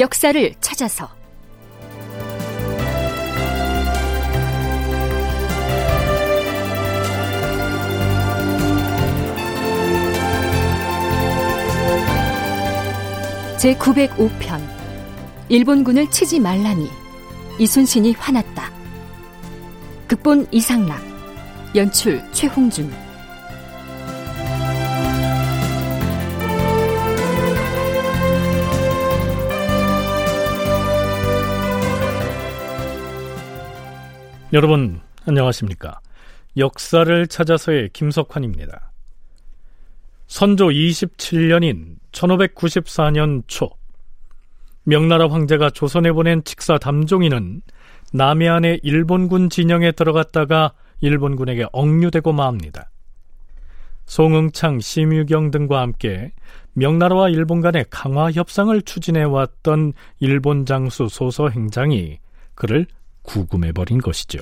역사를 찾아서. 제 905편. 일본군을 치지 말라니. 이순신이 화났다. 극본 이상락. 연출 최홍준 여러분 안녕하십니까? 역사를 찾아서의 김석환입니다. 선조 27년인 1594년 초 명나라 황제가 조선에 보낸 직사 담종이는 남해안의 일본군 진영에 들어갔다가 일본군에게 억류되고 맙니다. 송응창, 심유경 등과 함께 명나라와 일본 간의 강화 협상을 추진해 왔던 일본 장수 소서 행장이 그를 구금해버린 것이죠.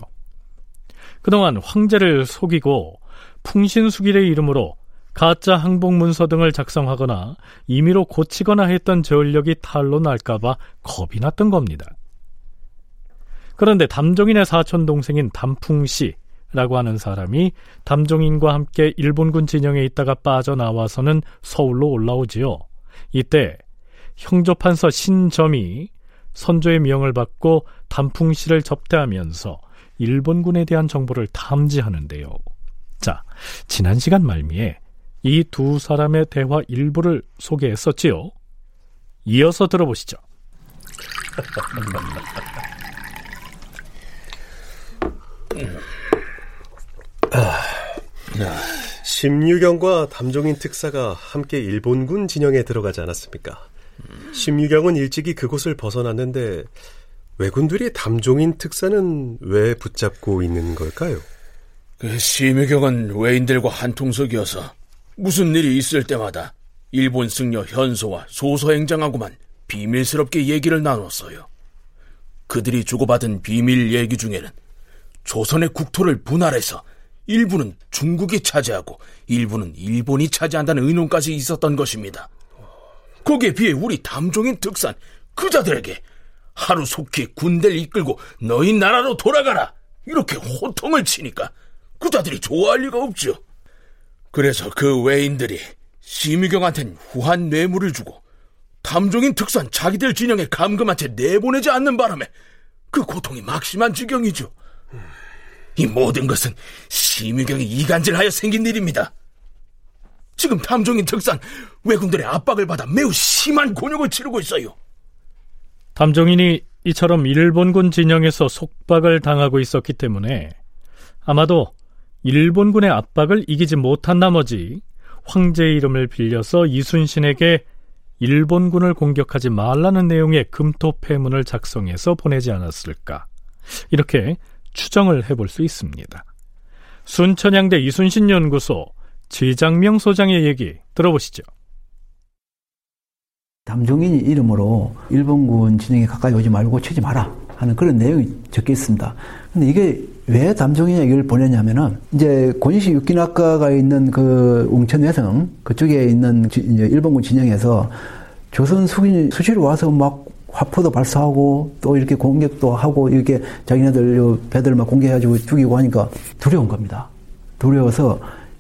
그동안 황제를 속이고 풍신수길의 이름으로 가짜 항복 문서 등을 작성하거나 임의로 고치거나 했던 전력이 탈로 날까봐 겁이 났던 겁니다. 그런데 담종인의 사촌 동생인 담풍씨라고 하는 사람이 담종인과 함께 일본군 진영에 있다가 빠져나와서는 서울로 올라오지요. 이때 형조판서 신점이 선조의 명을 받고 단풍시를 접대하면서 일본군에 대한 정보를 탐지하는데요. 자, 지난 시간 말미에 이 두 사람의 대화 일부를 소개했었지요. 이어서 들어보시죠. 심유경과 담종인 특사가 함께 일본군 진영에 들어가지 않았습니까? 심유경은 일찍이 그곳을 벗어났는데 왜군들이 담종인 특사는 왜 붙잡고 있는 걸까요? 그 심유경은 외인들과 한통속이어서 무슨 일이 있을 때마다 일본 승려 현소와 소서행장하고만 비밀스럽게 얘기를 나눴어요. 그들이 주고받은 비밀 얘기 중에는 조선의 국토를 분할해서 일부는 중국이 차지하고 일부는 일본이 차지한다는 의논까지 있었던 것입니다. 거기에 비해 우리 담종인 특산 그자들에게 하루 속히 군대를 이끌고 너희 나라로 돌아가라 이렇게 호통을 치니까 그자들이 좋아할 리가 없죠. 그래서 그 외인들이 심의경한텐 후한 뇌물을 주고 담종인 특산 자기들 진영에 감금한 채 내보내지 않는 바람에 그 고통이 막심한 지경이죠. 이 모든 것은 심의경이 이간질하여 생긴 일입니다. 지금 탐종인 특산 왜군들의 압박을 받아 매우 심한 곤욕을 치르고 있어요. 탐종인이 이처럼 일본군 진영에서 속박을 당하고 있었기 때문에 아마도 일본군의 압박을 이기지 못한 나머지 황제의 이름을 빌려서 이순신에게 일본군을 공격하지 말라는 내용의 금토패문을 작성해서 보내지 않았을까 이렇게 추정을 해볼 수 있습니다. 순천향대 이순신 연구소 지장명 소장의 얘기 들어보시죠. 담종인 이름으로 일본군 진영에 가까이 오지 말고 치지 마라 하는 그런 내용이 적혀 있습니다. 근데 이게 왜 담종인 얘기를 보냈냐면은 이제 권시 육기학과가 있는 그 웅천외성 그쪽에 있는 일본군 진영에서 조선 수군 수시로 와서 막 화포도 발사하고 또 이렇게 공격도 하고 이렇게 자기네들 배들 막 공격해가지고 죽이고 하니까 두려운 겁니다. 두려워서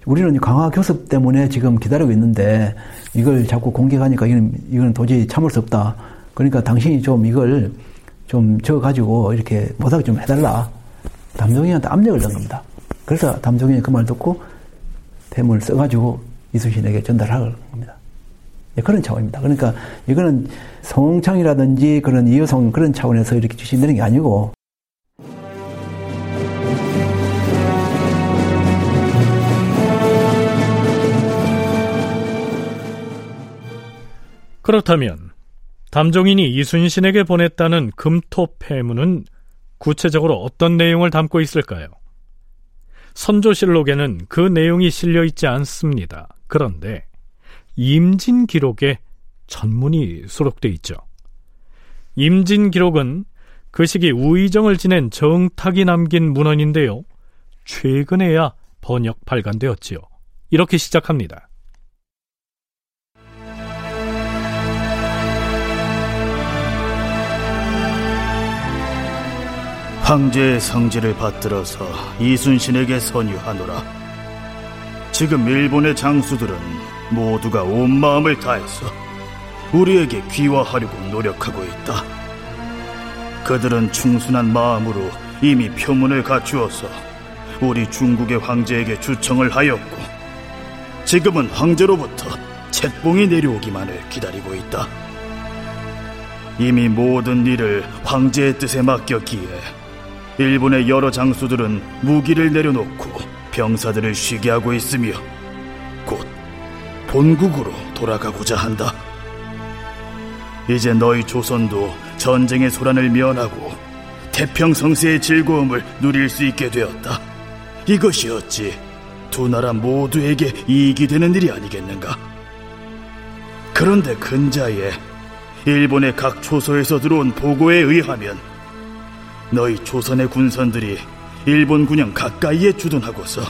우리는 강화 교섭 때문에 지금 기다리고 있는데 이걸 자꾸 공격하니까 이건, 이건 도저히 참을 수 없다. 그러니까 당신이 좀 이걸 좀 적어가지고 이렇게 못하게 좀 해달라. 담종이한테 압력을 넣은 겁니다. 그래서 담종이 그 말 듣고 템을 써가지고 이순신에게 전달할 겁니다. 네, 그런 차원입니다. 그러니까 이거는 성창이라든지 그런 이효성 그런 차원에서 이렇게 주신다는 게 아니고 그렇다면 담종인이 이순신에게 보냈다는 금토패문은 구체적으로 어떤 내용을 담고 있을까요? 선조실록에는 그 내용이 실려 있지 않습니다. 그런데 임진 기록에 전문이 수록돼 있죠. 임진 기록은 그 시기 우의정을 지낸 정탁이 남긴 문헌인데요. 최근에야 번역 발간되었지요. 이렇게 시작합니다. 황제의 성지를 받들어서 이순신에게 선유하노라. 지금 일본의 장수들은 모두가 온 마음을 다해서 우리에게 귀화하려고 노력하고 있다. 그들은 충순한 마음으로 이미 표문을 갖추어서 우리 중국의 황제에게 주청을 하였고 지금은 황제로부터 책봉이 내려오기만을 기다리고 있다. 이미 모든 일을 황제의 뜻에 맡겼기에 일본의 여러 장수들은 무기를 내려놓고 병사들을 쉬게 하고 있으며 곧 본국으로 돌아가고자 한다. 이제 너희 조선도 전쟁의 소란을 면하고 태평성세의 즐거움을 누릴 수 있게 되었다. 이것이 어찌 두 나라 모두에게 이익이 되는 일이 아니겠는가? 그런데 근자에 일본의 각 초소에서 들어온 보고에 의하면 너희 조선의 군선들이 일본 군영 가까이에 주둔하고서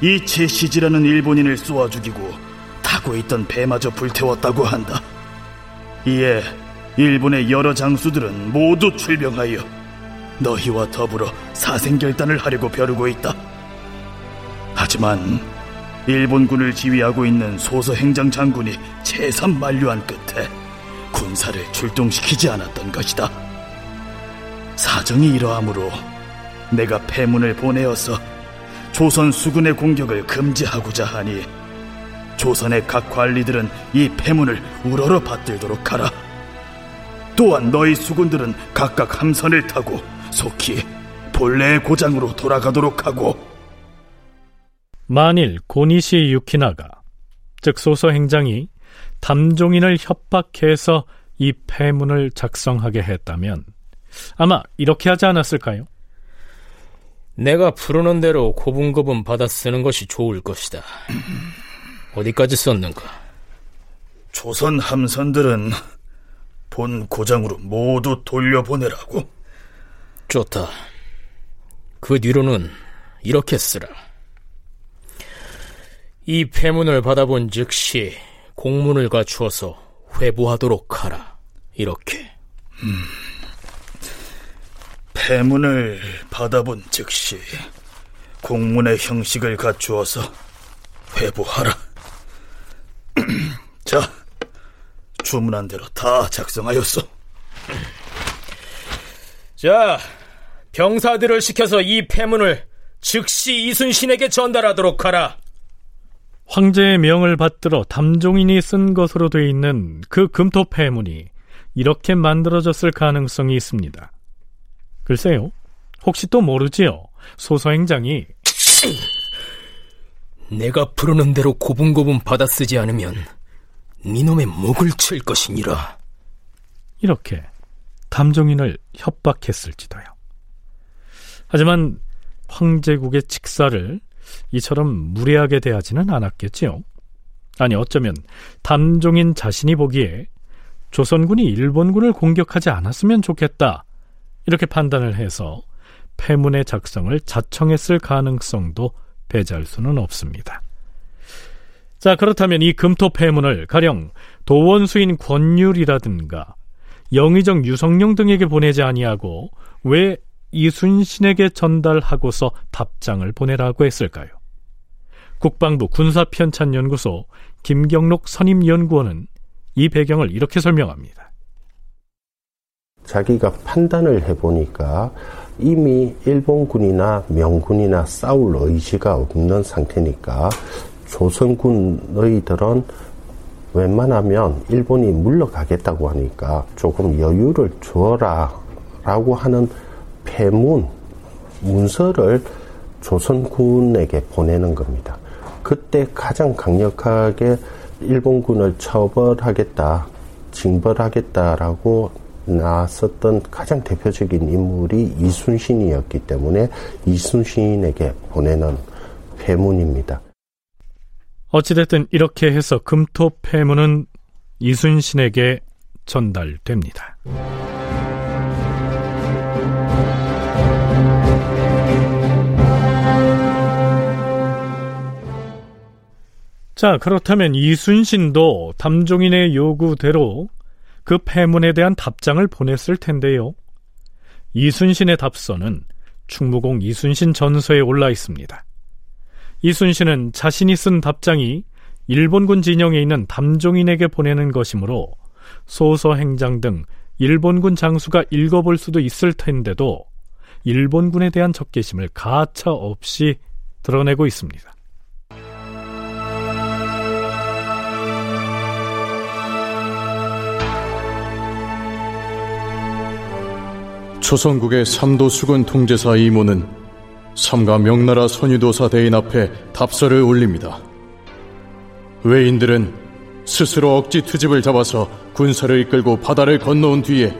이체시지라는 일본인을 쏘아 죽이고 타고 있던 배마저 불태웠다고 한다. 이에 일본의 여러 장수들은 모두 출병하여 너희와 더불어 사생결단을 하려고 벼르고 있다. 하지만 일본군을 지휘하고 있는 소서 행장 장군이 재산 만류한 끝에 군사를 출동시키지 않았던 것이다. 사정이 이러하므로 내가 패문을 보내어서 조선 수군의 공격을 금지하고자 하니 조선의 각 관리들은 이 패문을 우러러 받들도록 하라. 또한 너희 수군들은 각각 함선을 타고 속히 본래의 고장으로 돌아가도록 하고 만일 고니시 유키나가 즉 소서 행장이 담종인을 협박해서 이 패문을 작성하게 했다면 아마 이렇게 하지 않았을까요? 내가 부르는 대로 고분고분 받아 쓰는 것이 좋을 것이다. 어디까지 썼는가? 조선 함선들은 본 고장으로 모두 돌려보내라고. 좋다. 그 뒤로는 이렇게 쓰라. 이 폐문을 받아본 즉시 공문을 갖추어서 회부하도록 하라. 이렇게. 음. 폐문을 받아본 즉시 공문의 형식을 갖추어서 회부하라. 자, 주문한 대로 다 작성하였소. 자, 병사들을 시켜서 이 폐문을 즉시 이순신에게 전달하도록 하라. 황제의 명을 받들어 담종인이 쓴 것으로 돼 있는 그 금토 폐문이 이렇게 만들어졌을 가능성이 있습니다. 글쎄요, 혹시 또 모르지요? 소서행장이 내가 부르는 대로 고분고분 받아 쓰지 않으면 니놈의 목을 칠 것이니라. 이렇게 담종인을 협박했을지도요. 하지만 황제국의 직사를 이처럼 무례하게 대하지는 않았겠지요. 아니 어쩌면 담종인 자신이 보기에 조선군이 일본군을 공격하지 않았으면 좋겠다 이렇게 판단을 해서 패문의 작성을 자청했을 가능성도 배제할 수는 없습니다. 자 그렇다면 이 금토 패문을 가령 도원수인 권율이라든가 영의정 유성룡 등에게 보내지 아니하고 왜 이순신에게 전달하고서 답장을 보내라고 했을까요? 국방부 군사편찬연구소 김경록 선임연구원은 이 배경을 이렇게 설명합니다. 자기가 판단을 해보니까 이미 일본군이나 명군이나 싸울 의지가 없는 상태니까 조선군 너희들은 웬만하면 일본이 물러가겠다고 하니까 조금 여유를 주어라 라고 하는 폐문 문서를 조선군에게 보내는 겁니다. 그때 가장 강력하게 일본군을 처벌하겠다, 징벌하겠다라고 나섰던 가장 대표적인 인물이 이순신이었기 때문에 이순신에게 보내는 폐문입니다. 어찌됐든 이렇게 해서 금토 폐문은 이순신에게 전달됩니다. 자, 그렇다면 이순신도 담종인의 요구대로 그 폐문에 대한 답장을 보냈을 텐데요. 이순신의 답서는 충무공 이순신 전서에 올라 있습니다. 이순신은 자신이 쓴 답장이 일본군 진영에 있는 담종인에게 보내는 것이므로 소서 행장 등 일본군 장수가 읽어볼 수도 있을 텐데도 일본군에 대한 적개심을 가차 없이 드러내고 있습니다. 조선국의 삼도수군 통제사 이모는 삼가 명나라 선유도사 대인 앞에 답서를 올립니다. 외인들은 스스로 억지 투집을 잡아서 군사를 이끌고 바다를 건너온 뒤에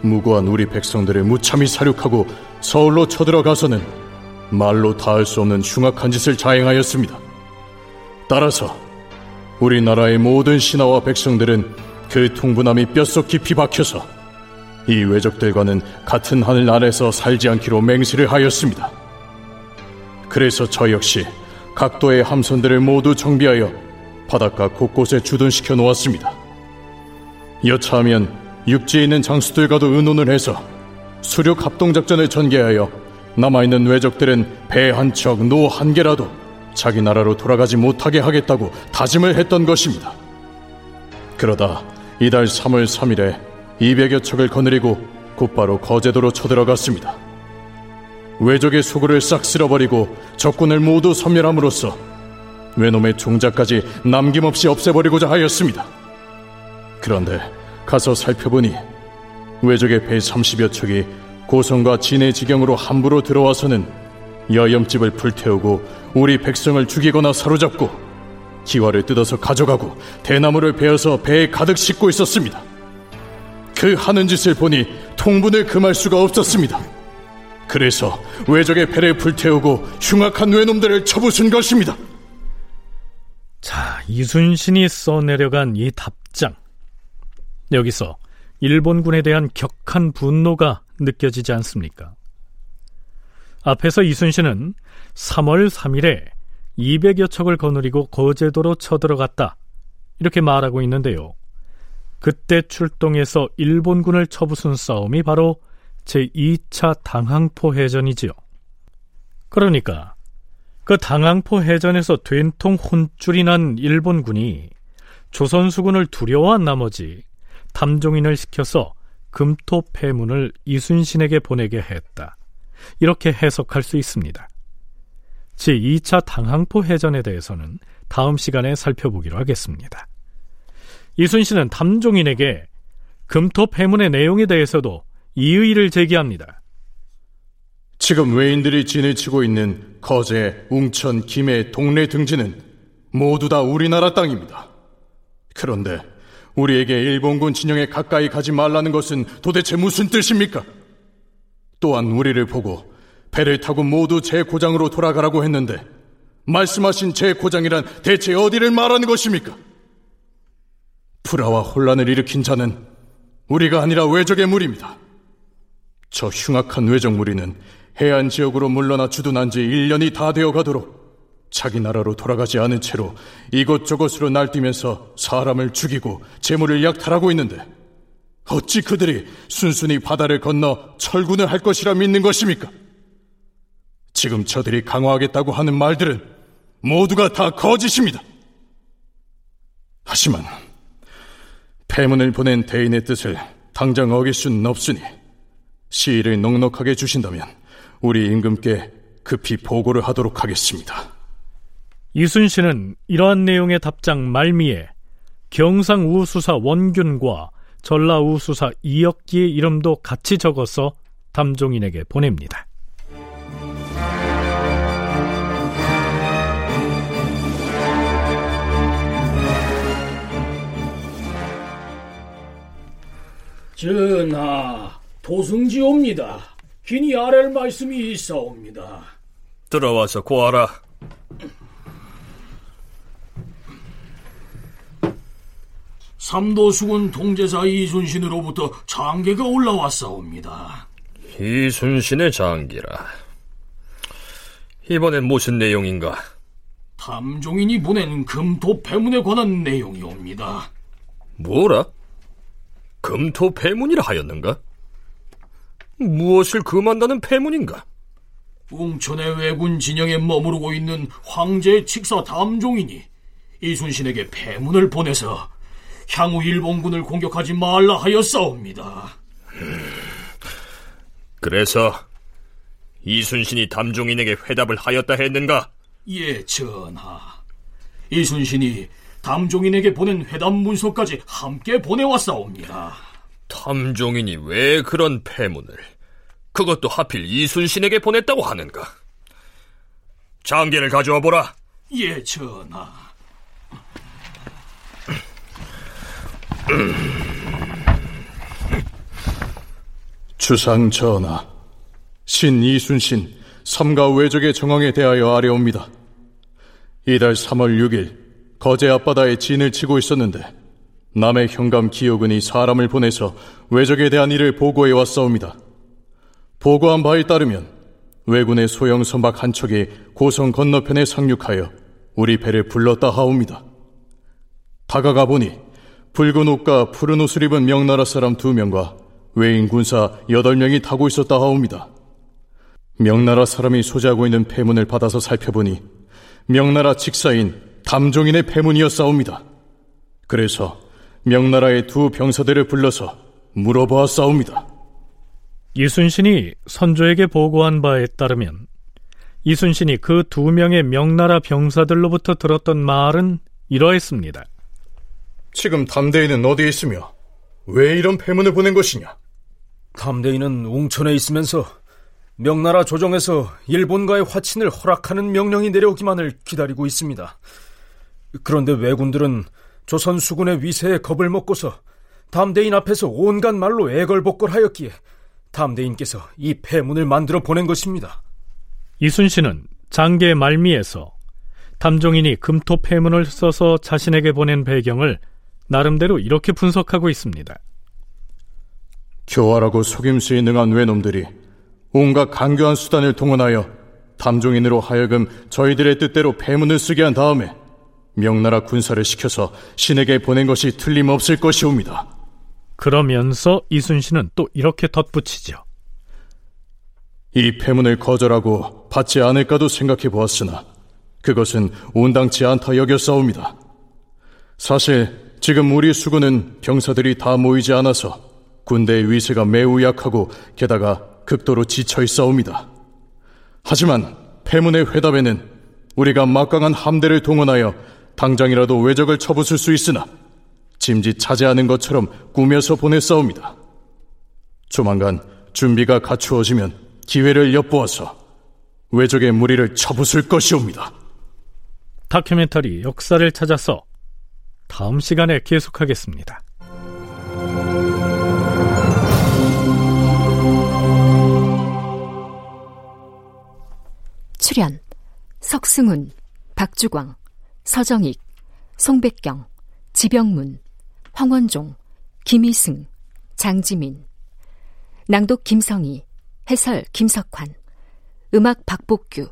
무고한 우리 백성들을 무참히 사륙하고 서울로 쳐들어가서는 말로 닿을 수 없는 흉악한 짓을 자행하였습니다. 따라서 우리나라의 모든 신하와 백성들은 그 통분함이 뼛속 깊이 박혀서 이 외적들과는 같은 하늘 아래서 살지 않기로 맹세를 하였습니다. 그래서 저 역시 각도의 함선들을 모두 정비하여 바닷가 곳곳에 주둔시켜 놓았습니다. 여차하면 육지에 있는 장수들과도 의논을 해서 수륙 합동작전을 전개하여 남아있는 외적들은 배 한 척, 노 한 개라도 자기 나라로 돌아가지 못하게 하겠다고 다짐을 했던 것입니다. 그러다 이달 3월 3일에 200여 척을 거느리고 곧바로 거제도로 쳐들어갔습니다. 외적의 수구를 싹 쓸어버리고 적군을 모두 섬멸함으로써 외놈의 종자까지 남김없이 없애버리고자 하였습니다. 그런데 가서 살펴보니 외적의 배 30여 척이 고성과 진해 지경으로 함부로 들어와서는 여염집을 불태우고 우리 백성을 죽이거나 사로잡고 기와를 뜯어서 가져가고 대나무를 베어서 배에 가득 싣고 있었습니다. 그 하는 짓을 보니 통분을 금할 수가 없었습니다. 그래서 외적의 배를 불태우고 흉악한 외놈들을 쳐부순 것입니다. 자, 이순신이 써내려간 이 답장. 여기서 일본군에 대한 격한 분노가 느껴지지 않습니까? 앞에서 이순신은 3월 3일에 200여 척을 거느리고 거제도로 쳐들어갔다. 이렇게 말하고 있는데요. 그때 출동해서 일본군을 쳐부순 싸움이 바로 제2차 당항포 해전이지요. 그러니까 그 당항포 해전에서 된통 혼쭐이 난 일본군이 조선수군을 두려워한 나머지 담종인을 시켜서 금토 폐문을 이순신에게 보내게 했다. 이렇게 해석할 수 있습니다. 제2차 당항포 해전에 대해서는 다음 시간에 살펴보기로 하겠습니다. 이순신은 담종인에게 금토 폐문의 내용에 대해서도 이의를 제기합니다. 지금 외인들이 진을 치고 있는 거제, 웅천, 김해, 동래 등지는 모두 다 우리나라 땅입니다. 그런데 우리에게 일본군 진영에 가까이 가지 말라는 것은 도대체 무슨 뜻입니까? 또한 우리를 보고 배를 타고 모두 제 고장으로 돌아가라고 했는데 말씀하신 제 고장이란 대체 어디를 말하는 것입니까? 불화와 혼란을 일으킨 자는 우리가 아니라 외적의 무리입니다. 저 흉악한 외적 무리는 해안 지역으로 물러나 주둔한 지 1년이 다 되어 가도록 자기 나라로 돌아가지 않은 채로 이곳저곳으로 날뛰면서 사람을 죽이고 재물을 약탈하고 있는데 어찌 그들이 순순히 바다를 건너 철군을 할 것이라 믿는 것입니까? 지금 저들이 강화하겠다고 하는 말들은 모두가 다 거짓입니다. 하지만 폐문을 보낸 대인의 뜻을 당장 어길 수는 없으니 시일을 넉넉하게 주신다면 우리 임금께 급히 보고를 하도록 하겠습니다. 이순신은 이러한 내용의 답장 말미에 경상우 수사 원균과 전라우 수사 이역기의 이름도 같이 적어서 담종인에게 보냅니다. 전하, 도승지옵니다. 긴이 아랠 말씀이 있어옵니다. 들어와서 고하라. 삼도수군 통제사 이순신으로부터 장계가 올라왔사옵니다. 이순신의 장기라. 이번엔 무슨 내용인가? 탐종인이 보낸 금토 폐문에 관한 내용이옵니다. 뭐라? 금토 폐문이라 하였는가? 무엇을 금한다는 패문인가? 웅천의 왜군 진영에 머무르고 있는 황제 칙사 담종이니 이순신에게 패문을 보내서 향후 일본군을 공격하지 말라 하였사옵니다. 그래서 이순신이 담종인에게 회답을 하였다 했는가? 예, 전하. 이순신이 담종인에게 보낸 회답 문서까지 함께 보내왔사옵니다. 담종인이 왜 그런 패문을 그것도 하필 이순신에게 보냈다고 하는가? 장계를 가져와 보라. 예, 전하. 주상 전하, 신 이순신 삼가 외적의 정황에 대하여 아뢰옵니다. 이달 3월 6일 거제 앞바다에 진을 치고 있었는데 남의 현감 기옥은이 사람을 보내서 외적에 대한 일을 보고해 왔사옵니다. 보고한 바에 따르면 왜군의 소형 선박 한 척이 고성 건너편에 상륙하여 우리 배를 불렀다 하옵니다. 다가가 보니 붉은 옷과 푸른 옷을 입은 명나라 사람 두 명과 외인 군사 여덟 명이 타고 있었다 하옵니다. 명나라 사람이 소지하고 있는 폐문을 받아서 살펴보니 명나라 직사인 담종인의 폐문이었사옵니다. 그래서 명나라의 두 병사들을 불러서 물어보았사옵니다. 이순신이 선조에게 보고한 바에 따르면 이순신이 그 두 명의 명나라 병사들로부터 들었던 말은 이러했습니다. 지금 담대인은 어디에 있으며 왜 이런 폐문을 보낸 것이냐? 담대인은 웅천에 있으면서 명나라 조정에서 일본과의 화친을 허락하는 명령이 내려오기만을 기다리고 있습니다. 그런데 왜군들은 조선 수군의 위세에 겁을 먹고서 담대인 앞에서 온갖 말로 애걸복걸하였기에 담대인께서 이 폐문을 만들어 보낸 것입니다. 이순신은 장계 말미에서 담종인이 금토 폐문을 써서 자신에게 보낸 배경을 나름대로 이렇게 분석하고 있습니다. 교활하고 속임수에 능한 외놈들이 온갖 강교한 수단을 동원하여 담종인으로 하여금 저희들의 뜻대로 폐문을 쓰게 한 다음에 명나라 군사를 시켜서 신에게 보낸 것이 틀림없을 것이옵니다. 그러면서 이순신은 또 이렇게 덧붙이죠. 이 폐문을 거절하고 받지 않을까도 생각해 보았으나 그것은 온당치 않다 여겼사옵니다. 사실 지금 우리 수군은 병사들이 다 모이지 않아서 군대의 위세가 매우 약하고 게다가 극도로 지쳐 있사옵니다. 하지만 폐문의 회답에는 우리가 막강한 함대를 동원하여 당장이라도 외적을 쳐부술 수 있으나 짐짓 차지하는 것처럼 꾸며서 보냈사옵니다. 조만간 준비가 갖추어지면 기회를 엿보아서 외적의 무리를 쳐부술 것이옵니다. 다큐멘터리 역사를 찾아서 다음 시간에 계속하겠습니다. 출연 석승훈, 박주광, 서정익, 송백경, 지병문, 황원종, 김희승, 장지민 낭독 김성희, 해설 김석환 음악 박복규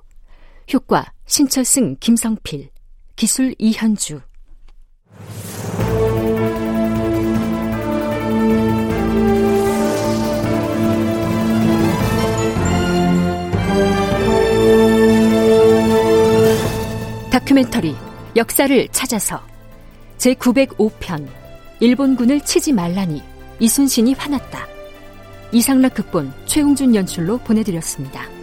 효과 신철승 김성필 기술 이현주. 다큐멘터리 역사를 찾아서 제905편 일본군을 치지 말라니 이순신이 화났다. 이상락 극본 최웅준 연출로 보내드렸습니다.